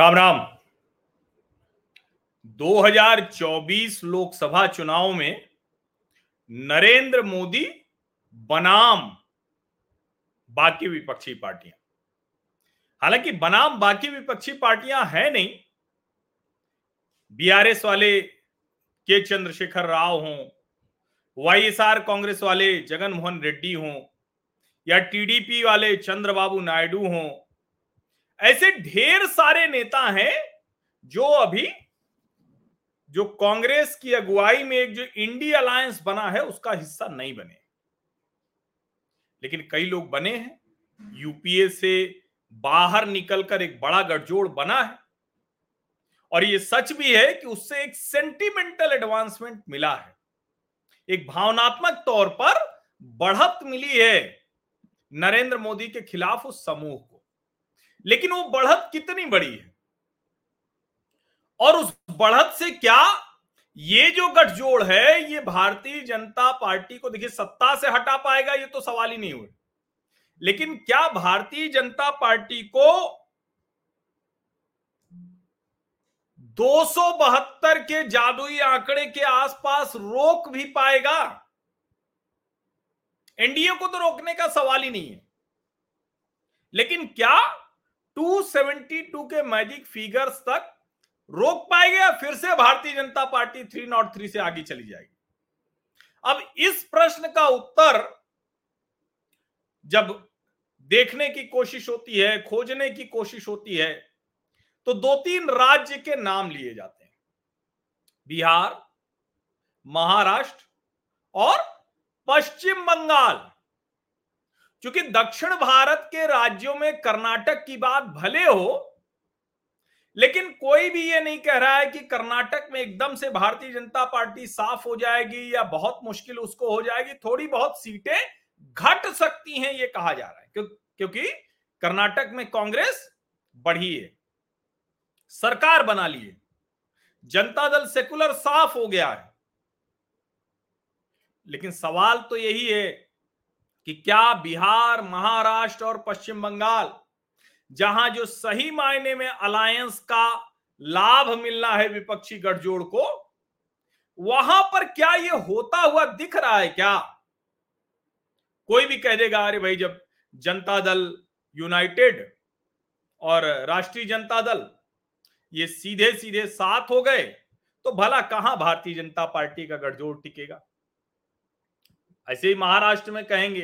राम राम। 2024 लोकसभा चुनाव में नरेंद्र मोदी बनाम बाकी विपक्षी पार्टियाँ। हालाँकि बनाम बाकी विपक्षी पार्टियाँ हैं नहीं। बीआरएस वाले के चंद्रशेखर राव हों वाईएसआर कांग्रेस वाले जगन मोहन रेड्डी हों, या टीडीपी वाले चंद्रबाबू नायडू हों ऐसे ढेर सारे नेता हैं जो अभी जो कांग्रेस की अगुवाई में एक जो इंडी अलायंस बना है, उसका हिस्सा नहीं बने। लेकिन कई लोग बने हैं। यूपीए से बाहर निकलकर एक बड़ा गठजोड़ बना है। और ये सच भी है कि उससे एक सेंटिमेंटल एडवांसमेंट मिला है। एक भावनात्मक तौर पर बढ़त मिली है नरेंद्र मोदी के खिलाफ उस समूह लेकिन वो बढ़त कितनी बड़ी है? और उस बढ़त से क्या ये जो गठजोड़ है, ये भारतीय जनता पार्टी को देखिए सत्ता से हटा पाएगा, ये तो सवाल ही नहीं हुए। लेकिन क्या भारतीय जनता पार्टी को दो सौ बहत्तर के जादुई आंकड़े के आसपास रोक भी पाएगा? एनडीए को तो रोकने का सवाल ही नहीं है। लेकिन क्या 272 के मैजिक फिगर्स तक रोक पाएगा फिर से Bharatiya Janata party three not three से आगे चली जाएगी। अब इस प्रश्न का उत्तर जब देखने की कोशिश होती है, खोजने की कोशिश होती है तो दो तीन राज्य के नाम लिए जाते हैं। बिहार, महाराष्ट्र और पश्चिम बंगाल। क्योंकि दक्षिण भारत के राज्यों में कर्नाटक की बात भले हो लेकिन कोई भी ये नहीं कह रहा है कि कर्नाटक में एकदम से भारतीय जनता पार्टी साफ़ हो जाएगी या बहुत मुश्किल उसको हो जाएगी। थोड़ी बहुत सीटें घट सकती हैं ये कहा जा रहा है। क्यों, क्योंकि कर्नाटक में कांग्रेस बढ़ी है सरकार बना ली है जनता दल सेकुलर साफ़ हो गया है। लेकिन सवाल तो यही है कि क्या बिहार, महाराष्ट्र और पश्चिम बंगाल, जहाँ जो सही मायने में अलायंस का लाभ मिलना है विपक्षी गठजोड़ को, वहाँ पर क्या ये होता हुआ दिख रहा है क्या? कोई भी कह देगा, अरे भाई, जब जनता दल यूनाइटेड और राष्ट्रीय जनता दल ये सीधे सीधे साथ हो गए तो भला कहाँ भारतीय जनता पार्टी का गठजोड़ टिकेगा? ऐसे ही महाराष्ट्र में कहेंगे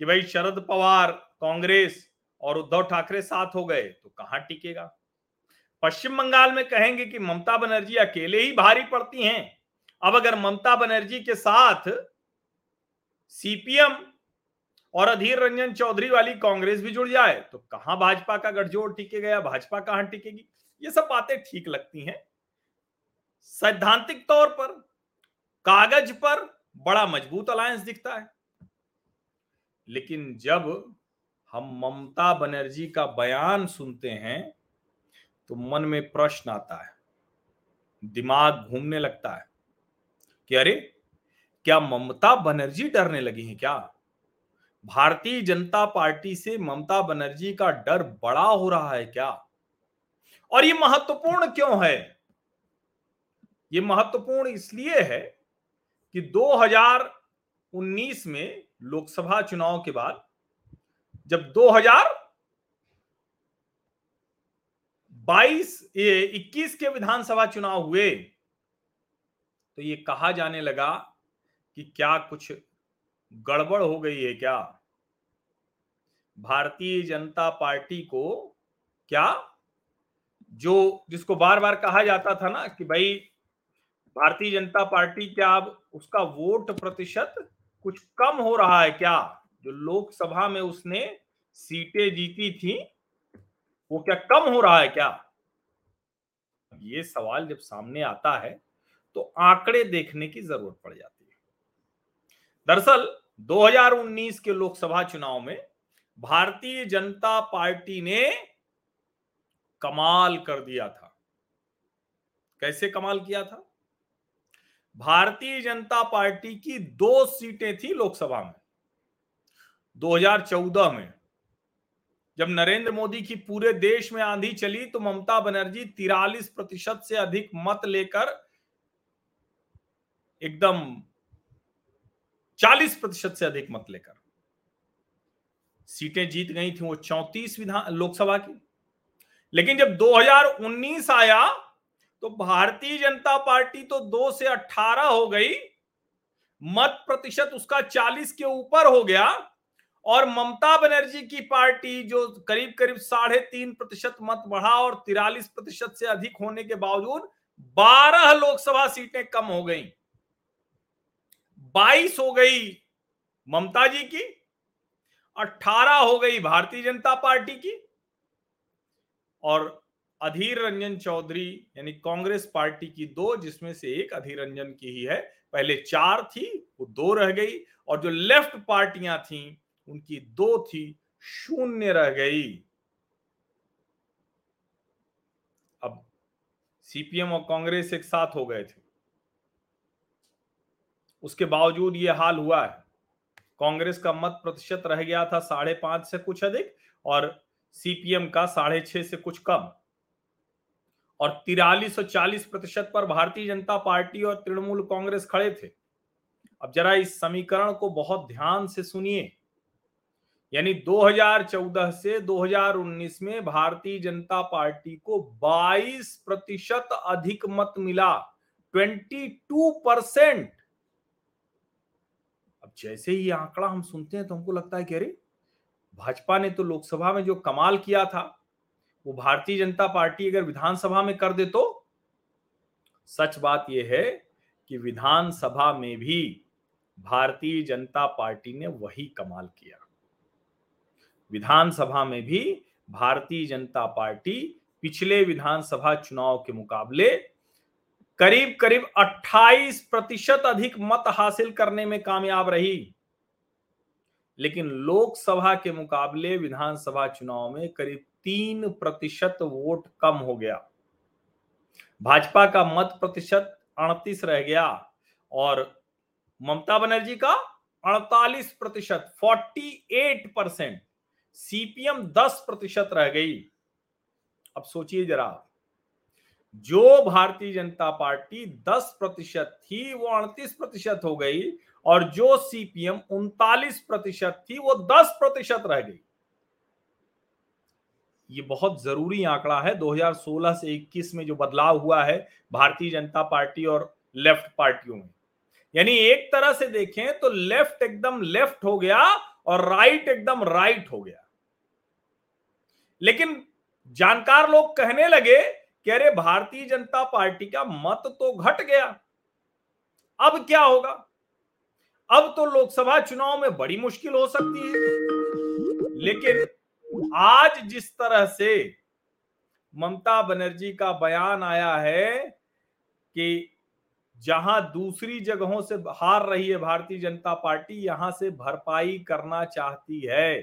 कि भाई शरद पवार, कांग्रेस और उद्धव ठाकरे साथ हो गए तो कहाँ टिकेगा? पश्चिम बंगाल में कहेंगे कि ममता बनर्जी अकेले ही भारी पड़ती हैं। अब अगर ममता बनर्जी के साथ सीपीएम और अधीर रंजन चौधरी वाली कांग्रेस भी जुड़ जाए तो कहाँ भाजपा का गठजोड़ टिकेगा या भाजपा कहाँ टिकेगी? ये सब बातें ठीक लगती हैं। सैद्धांतिक तौर पर, कागज़ पर बड़ा मज़बूत अलायंस दिखता है। लेकिन जब हम ममता बनर्जी का बयान सुनते हैं तो मन में प्रश्न आता है, दिमाग घूमने लगता है कि अरे, क्या ममता बनर्जी डरने लगी हैं क्या? भारतीय जनता पार्टी से ममता बनर्जी का डर बड़ा हो रहा है क्या? और ये महत्वपूर्ण क्यों है? ये महत्वपूर्ण इसलिए है कि 2019 में लोकसभा चुनाव के बाद, जब 2022 ये 21 के विधानसभा चुनाव हुए तो ये कहा जाने लगा कि क्या कुछ गड़बड़ हो गई है क्या? भारतीय जनता पार्टी को क्या, जो जिसको बार बार कहा जाता था ना कि भाई भारतीय जनता पार्टी क्या अब उसका वोट प्रतिशत कुछ कम हो रहा है क्या? जो लोकसभा में उसने सीटें जीती थी, वो क्या कम हो रहा है क्या? ये सवाल जब सामने आता है तो आंकड़े देखने की ज़रूरत पड़ जाती है। दरअसल 2019 के लोकसभा चुनाव में भारतीय जनता पार्टी ने कमाल कर दिया था। कैसे कमाल किया था? भारतीय जनता पार्टी की दो सीटें थी लोकसभा में 2014 में। जब नरेंद्र मोदी की पूरे देश में आंधी चली तो ममता बनर्जी तिरालीस प्रतिशत से अधिक मत लेकर एकदम चालीस प्रतिशत से अधिक मत लेकर सीटें जीत गई थी वो चौतीस विधान लोकसभा की। लेकिन जब 2019 आया तो भारतीय जनता पार्टी तो दो से अठारह हो गई, मत प्रतिशत उसका 40 के ऊपर हो गया, और ममता बनर्जी की पार्टी जो करीब करीब साढ़े तीन प्रतिशत मत बढ़ा और तिरालीस प्रतिशत से अधिक होने के बावजूद बारह लोकसभा सीटें कम हो गई। बाईस हो गई ममता जी की, अठारह हो गई भारतीय जनता पार्टी की, और अधीर रंजन चौधरी यानी कांग्रेस पार्टी की दो, जिसमें से एक अधीर रंजन की ही है। पहले चार थी, वो दो रह गई और जो लेफ़्ट पार्टियाँ थी, उनकी दो थी, शून्य रह गई। अब सीपीएम और कांग्रेस एक साथ हो गए थे। उसके बावजूद ये हाल हुआ है। कांग्रेस का मत प्रतिशत रह गया था साढ़े पाँच से कुछ अधिक और सीपीएम का साढ़े छह से कुछ कम। और तिरालीस और चालीस प्रतिशत पर भारतीय जनता पार्टी और तृणमूल कांग्रेस खड़े थे। अब जरा इस समीकरण को बहुत ध्यान से सुनिए। यानी 2014 से 2019 में भारतीय जनता पार्टी को 22 प्रतिशत अधिक मत मिला 22 परसेंट अब जैसे ही आंकड़ा हम सुनते हैं तो हमको लगता है कि अरे, भाजपा ने तो लोकसभा में जो कमाल किया था वो भारतीय जनता पार्टी अगर विधानसभा में कर दे तो? सच बात यह है कि विधानसभा में भी भारतीय जनता पार्टी ने वही कमाल किया। विधानसभा में भी भारतीय जनता पार्टी पिछले विधानसभा चुनाव के मुकाबले करीब करीब 28 प्रतिशत अधिक मत हासिल करने में कामयाब रही। लेकिन लोकसभा के मुकाबले विधानसभा चुनाव में करीब तीन प्रतिशत वोट कम हो गया। भाजपा का मत प्रतिशत अड़तीस रह गया और ममता बनर्जी का 48 प्रतिशत, फोर्टी एट परसेंट, सीपीएम 10 प्रतिशत रह गई। अब सोचिए जरा, जो भारतीय जनता पार्टी 10 प्रतिशत थी, वो 38 प्रतिशत हो गई और जो सीपीएम उनतालीस प्रतिशत थी, वो 10 प्रतिशत रह गई। ये बहुत ज़रूरी आंकड़ा है। 2016 से 21 में जो बदलाव हुआ है भारतीय जनता पार्टी और लेफ़्ट पार्टियों में। यानी एक तरह से देखें तो लेफ़्ट एकदम लेफ़्ट हो गया और राइट एकदम राइट हो गया। लेकिन जानकार लोग कहने लगे कि अरे भारतीय जनता पार्टी का मत तो घट गया। अब क्या होगा? अब तो लोकसभा चुनाव में बड़ी मुश्किल हो सकती है। लेकिन आज जिस तरह से ममता बनर्जी का बयान आया है कि जहाँ दूसरी जगहों से हार रही है भारतीय जनता पार्टी, यहाँ से भरपाई करना चाहती है।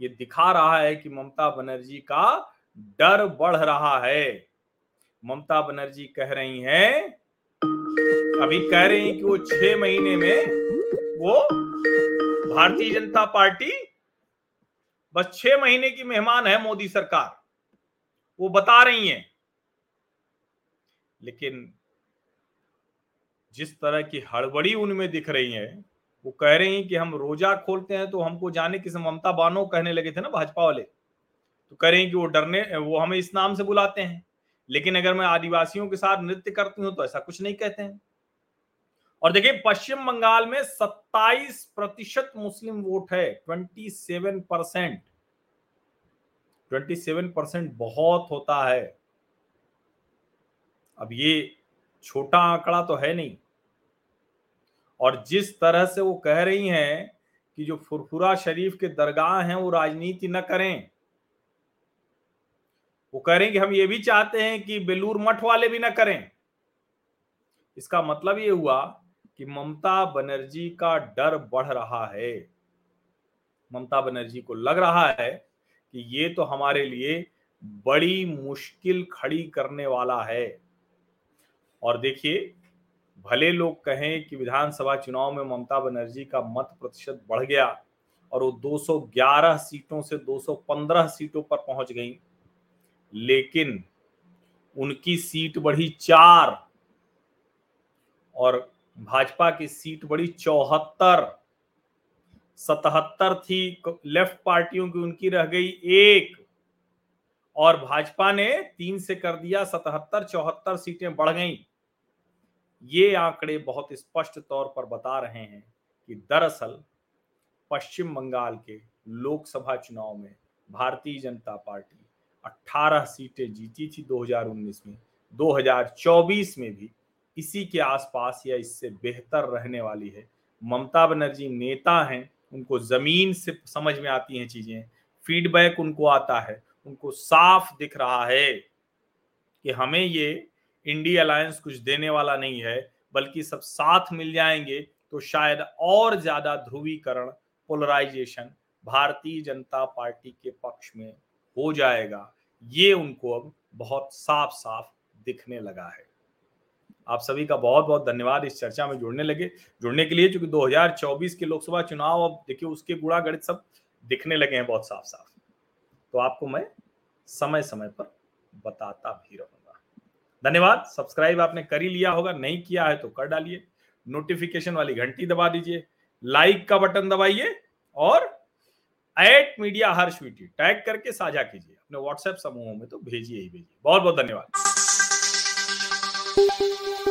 ये दिखा रहा है कि ममता बनर्जी का डर बढ़ रहा है। ममता बनर्जी कह रही हैं, अभी कह रही हैं कि वो छह महीने में वो भारतीय जनता पार्टी बस छह महीने की मेहमान है मोदी सरकार। वो बता रही है। लेकिन जिस तरह की हड़बड़ी उनमें दिख रही है, वो कह रहे हैं कि हम रोजा खोलते हैं तो हमको जाने किस ममता बानो कहने लगे थे ना भाजपा वाले। तो कह रहे हैं कि वो डरने, वो हमें इस नाम से बुलाते हैं। लेकिन अगर मैं आदिवासियों के साथ नृत्य करती हूँ तो ऐसा कुछ नहीं कहते हैं। और देखिए, पश्चिम बंगाल में 27 प्रतिशत मुस्लिम वोट है 27 परसेंट। ट्वेंटी परसेंट बहुत होता है। अब ये छोटा आंकड़ा तो है नहीं। और जिस तरह से वो कह रही हैं कि जो फुरफुरा शरीफ के दरगाह हैं, वो राजनीति न करें। वो कह रहे हैं कि हम ये भी चाहते हैं कि बेलूर मठ वाले भी ना करें। इसका मतलब ये हुआ कि ममता बनर्जी का डर बढ़ रहा है। ममता बनर्जी को लग रहा है कि ये तो हमारे लिए बड़ी मुश्किल खड़ी करने वाला है। और देखिए, भले लोग कहें कि विधानसभा चुनाव में ममता बनर्जी का मत प्रतिशत बढ़ गया और वो 211 सीटों से 215 सीटों पर पहुँच गई, लेकिन उनकी सीट बढ़ी चार। और भाजपा की सीट बढ़ी चौहत्तर, सतहत्तर थी लेफ़्ट पार्टियों की उनकी रह गई एक। और भाजपा ने तीन से कर दिया, सतहत्तर, चौहत्तर सीटें बढ़ गईं। ये आंकड़े बहुत स्पष्ट तौर पर बता रहे हैं कि दरअसल पश्चिम बंगाल के लोकसभा चुनाव में भारतीय जनता पार्टी 18 सीटें जीती थी 2019 में। 2024 में भी इसी के आसपास या इससे बेहतर रहने वाली है। ममता बनर्जी नेता हैं, उनको ज़मीन से समझ में आती हैं चीज़ें। फीडबैक उनको आता है, उनको साफ़ दिख रहा है कि हमें ये इंडिया अलायंस कुछ देने वाला नहीं है, बल्कि सब साथ मिल जाएँगे तो शायद और ज़्यादा ध्रुवीकरण पोलराइजेशन भारतीय जनता पार्टी के पक्ष में हो जाएगा। ये उनको अब बहुत साफ़ साफ़ दिखने लगा है। आप सभी का बहुत बहुत धन्यवाद इस चर्चा में जुड़ने लगे, जुड़ने के लिए क्योंकि 2024 के लोकसभा चुनाव अब देखिए उसके गुणा गणित सब दिखने लगे हैं बहुत साफ़ साफ़ तो आपको मैं समय समय पर बताता भी रहूँगा। धन्यवाद, सब्सक्राइब आपने कर ही लिया होगा, नहीं किया है तो कर डालिए, नोटिफिकेशन वाली घंटी दबा दीजिए, लाइक का बटन दबाइए और एट मीडिया हर स्वीटी, टैग करके साझा कीजिए, अपने व्हाट्सएप समूहों में तो भेजिए ही भेजिए। बहुत बहुत धन्यवाद। Música